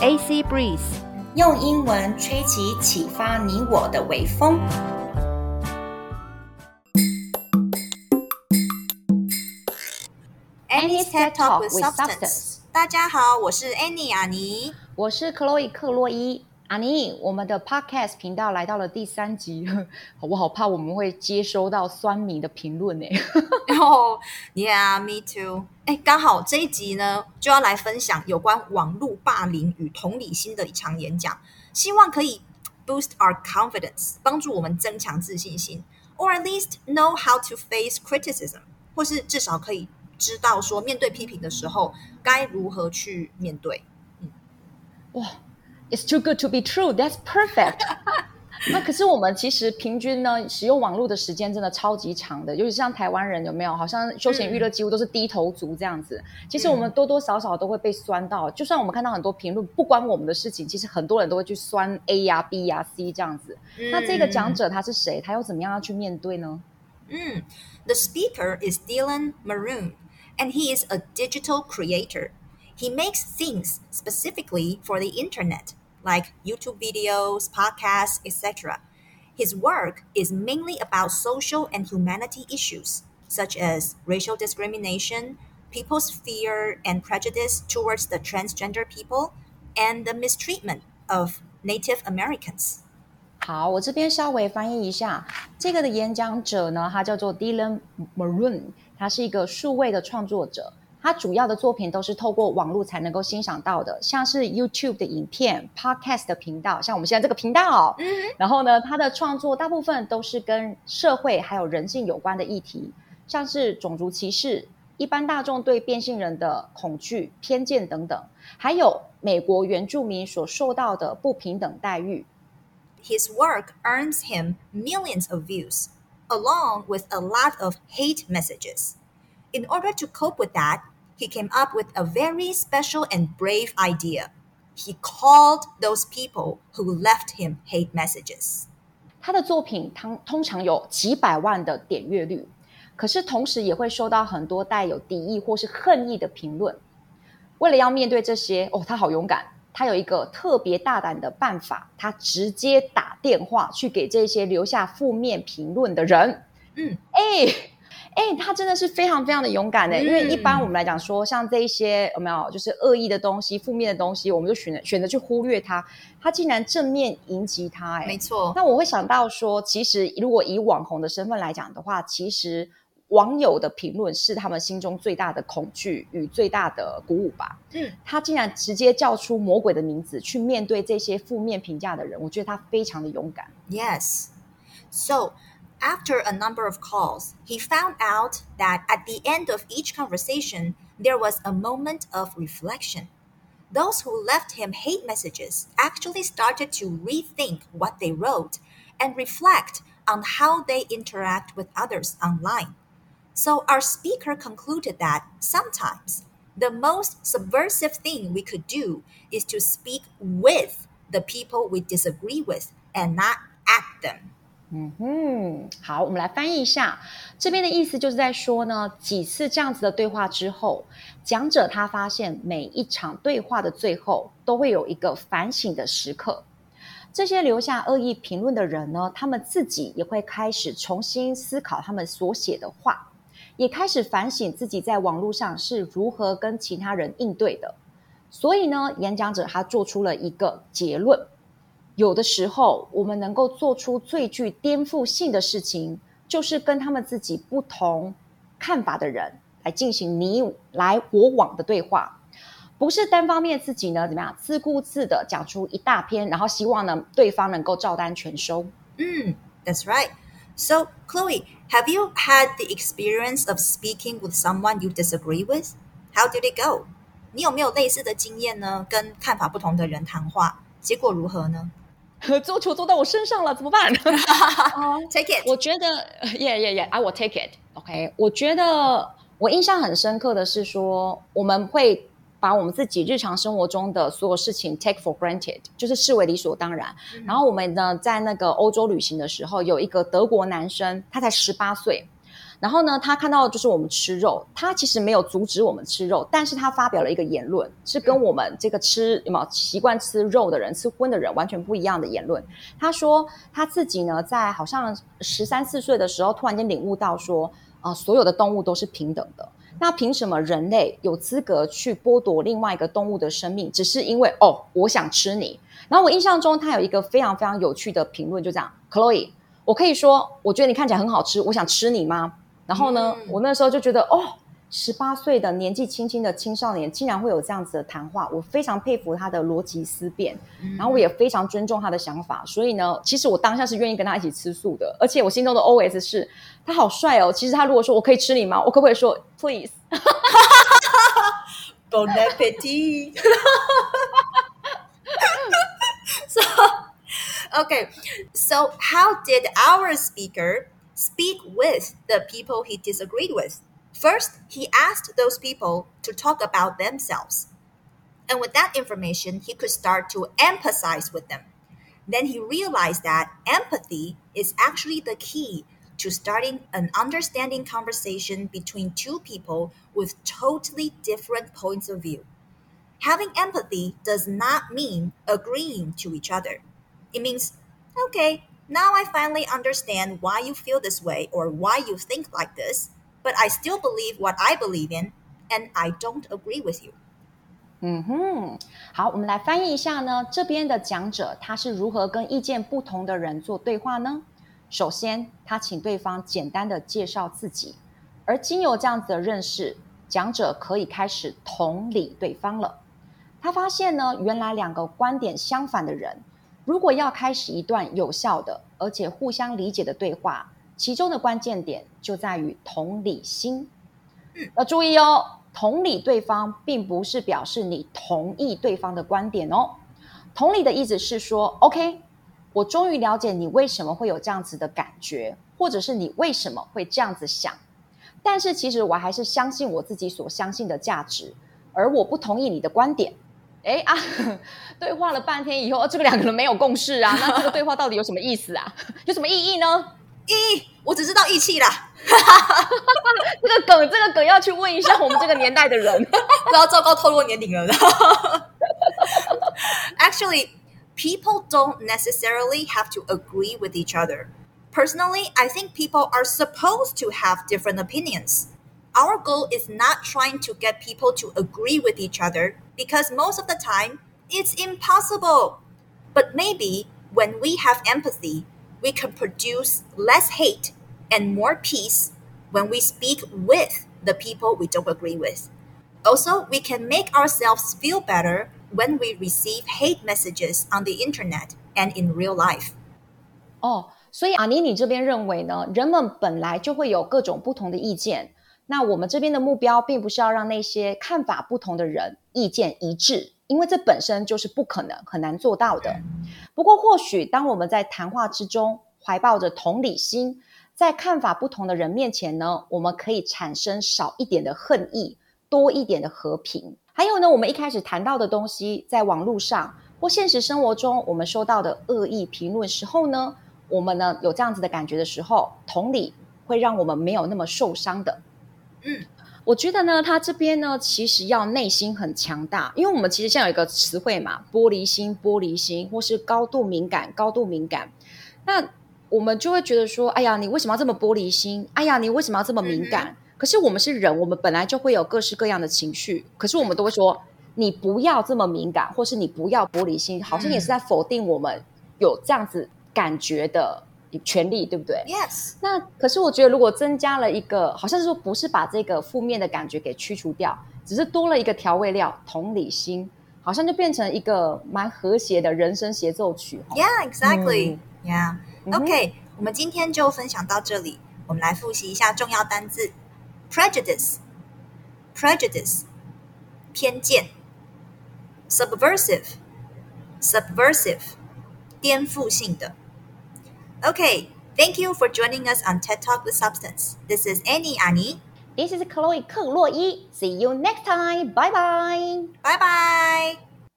AC Breeze，用英文吹起启发你我的微风。Annie's TED Talk with Substance。大家好，我是 Annie 阿妮，我是 Chloe 克洛伊。阿妮，我们的 Podcast 频道来到了第三集，我好怕我们会接收到酸民的评论呢。哦、oh,，Yeah，me too。哎，刚好这一集呢，就要来分享有关网络霸凌与同理心的一场演讲，希望可以 boost our confidence，帮助我们增强自信心，or at least know how to face criticism，或是至少可以知道说面对批评的时候该如何去面对。嗯，哇。It's too good to be true. That's perfect. 那可是我们其实平均呢，使用网络的时间真的超级长的，尤其像台湾人有没有？好像休闲娱乐几乎都是低头族这样子。嗯、其实我们多多少少都会被酸到，就算我们看到很多评论不关我们的事情，其实很多人都会去酸 A 呀、B 呀、C 这样子。嗯、那这个讲者他是谁？他又怎么样要去面对呢？嗯，The speaker is Dylan Maroon, and he is a digital creator. He makes things specifically for the internet. like YouTube videos, podcasts, etc. His work is mainly about social and humanity issues, such as racial discrimination, people's fear and prejudice towards the transgender people, and the mistreatment of Native Americans. 好，我这边稍微翻译一下，这个的演讲者呢，他叫做 Dylan Maroon，他是一个数位的创作者。 他主要的作品都是透过网络才能够欣赏到的，像是 YouTube 的影片、Podcast 的频道，像我们现在这个频道。嗯，然后呢，他的创作大部分都是跟社会还有人性有关的议题，像是种族歧视、一般大众对变性人的恐惧、偏见等等，还有美国原住民所受到的不平等待遇。His work earns him millions of views, along with a lot of hate messages. In order to cope with that, he came up with a very special and brave idea. He called those people who left him hate messages. 他的作品通通常有几百万的点阅率，可是同时也会收到很多带有敌意或是恨意的评论。为了要面对这些，哦，他好勇敢！他有一个特别大胆的办法，他直接打电话去给这些留下负面评论的人。嗯，哎。哎，他真的是非常非常的勇敢的，嗯、因为一般我们来讲说，像这一些有没有就是恶意的东西、负面的东西，我们就选择选择去忽略它。他竟然正面迎击它，哎，没错。那我会想到说，其实如果以网红的身份来讲的话，其实网友的评论是他们心中最大的恐惧与最大的鼓舞吧。嗯，他竟然直接叫出魔鬼的名字去面对这些负面评价的人，我觉得他非常的勇敢。Yes，so。After a number of calls, he found out that at the end of each conversation, there was a moment of reflection. Those who left him hate messages actually started to rethink what they wrote and reflect on how they interact with others online. So, our speaker concluded that sometimes the most subversive thing we could do is to speak with the people we disagree with and not at them. 嗯哼，好，我们来翻译一下这边的意思，就是在说呢，几次这样子的对话之后，讲者他发现每一场对话的最后都会有一个反省的时刻。这些留下恶意评论的人呢，他们自己也会开始重新思考他们所写的话，也开始反省自己在网络上是如何跟其他人应对的。所以呢，演讲者他做出了一个结论。有的时候，我们能够做出最具颠覆性的事情，就是跟他们自己不同看法的人来进行你来我往的对话，不是单方面自己呢怎么样自顾自的讲出一大篇，然后希望呢对方能够照单全收。嗯，That's right. So, Chloe, have you had the experience of speaking with someone you disagree with? How did it go? 你有没有类似的经验呢？跟看法不同的人谈话，结果如何呢？做球做到我身上了，怎么办？Take it。我觉得，Yeah, yeah, yeah. I will take it. OK。我觉得我印象很深刻的是说，我们会把我们自己日常生活中的所有事情 take for granted，就是视为理所当然。嗯、然后我们呢，在那个欧洲旅行的时候，有一个德国男生，他才十八岁。然后呢，他看到的就是我们吃肉，他其实没有阻止我们吃肉，但是他发表了一个言论，是跟我们这个吃有没有习惯吃肉的人、吃荤的人完全不一样的言论。他说他自己呢，在好像十三四岁的时候，突然间领悟到说，啊、呃，所有的动物都是平等的。那凭什么人类有资格去剥夺另外一个动物的生命？只是因为哦，我想吃你。然后我印象中他有一个非常非常有趣的评论，就这样，Chloe，我可以说，我觉得你看起来很好吃，我想吃你吗？然后呢，嗯、我那时候就觉得，哦，十八岁的年纪轻轻的青少年竟然会有这样子的谈话，我非常佩服他的逻辑思辨，嗯、然后我也非常尊重他的想法。所以呢，其实我当下是愿意跟他一起吃素的，而且我心中的 OS 是，他好帅哦。其实他如果说我可以吃你吗？我可不可以说 Please？Bon appetit。so, okay, so how did our speaker speak with the people he disagreed with. First, he asked those people to talk about themselves. And with that information, he could start to empathize with them. Then he realized that empathy is actually the key to starting an understanding conversation between two people with totally different points of view. Having empathy does not mean agreeing to each other. It means, okay, now I finally understand why you feel this way or why you think like this, but I still believe what I believe in, and I don't agree with you. 嗯哼，好，我们来翻译一下呢。这边的讲者他是如何跟意见不同的人做对话呢？首先，他请对方简单的介绍自己，而经由这样子的认识，讲者可以开始同理对方了。他发现呢，原来两个观点相反的人。 如果要开始一段有效的而且互相理解的对话，其中的关键点就在于同理心。要注意哦，同理对方并不是表示你同意对方的观点哦。同理的意思是说，OK，我终于了解你为什么会有这样子的感觉，或者是你为什么会这样子想。但是其实我还是相信我自己所相信的价值，而我不同意你的观点。哎啊，对话了半天以后，这个两个人没有共识啊，那这个对话到底有什么意思啊？有什么意义呢？意义，我只知道义气啦。这个梗，这个梗要去问一下我们这个年代的人，不要糟糕透露年龄了。Actually, people don't necessarily have to agree with each other. Personally, I think people are supposed to have different opinions. Our goal is not trying to get people to agree with each other. because most of the time it's impossible. But maybe when we have empathy, we can produce less hate and more peace when we speak with the people we don't agree with. Also, we can make ourselves feel better when we receive hate messages on the internet and in real life. 哦，所以阿妮，你这边认为呢？人们本来就会有各种不同的意见。 那我们这边的目标并不是要让那些看法不同的人意见一致，因为这本身就是不可能、很难做到的。不过，或许当我们在谈话之中怀抱着同理心，在看法不同的人面前呢，我们可以产生少一点的恨意，多一点的和平。还有呢，我们一开始谈到的东西，在网络上或现实生活中，我们收到的恶意评论时候呢，我们呢有这样子的感觉的时候，同理会让我们没有那么受伤的。嗯，我觉得呢，他这边呢，其实要内心很强大，因为我们其实现在有一个词汇嘛，玻璃心、玻璃心，或是高度敏感、高度敏感。那我们就会觉得说，哎呀，你为什么要这么玻璃心？哎呀，你为什么要这么敏感？嗯、可是我们是人，我们本来就会有各式各样的情绪，可是我们都会说，你不要这么敏感，或是你不要玻璃心，好像也是在否定我们有这样子感觉的。权利对不对？Yes。那可是我觉得，如果增加了一个，好像是说不是把这个负面的感觉给去除掉，只是多了一个调味料——同理心，好像就变成一个蛮和谐的人生协奏曲。Yeah, exactly. Yeah. OK，我们今天就分享到这里。我们来复习一下重要单字：prejudice，prejudice，偏见；subversive，subversive，颠覆性的。Okay, thank you for joining us on TED Talk with Substance. This is Annie Annie. This is Chloe 克洛伊. See you next time. Bye bye. Bye bye.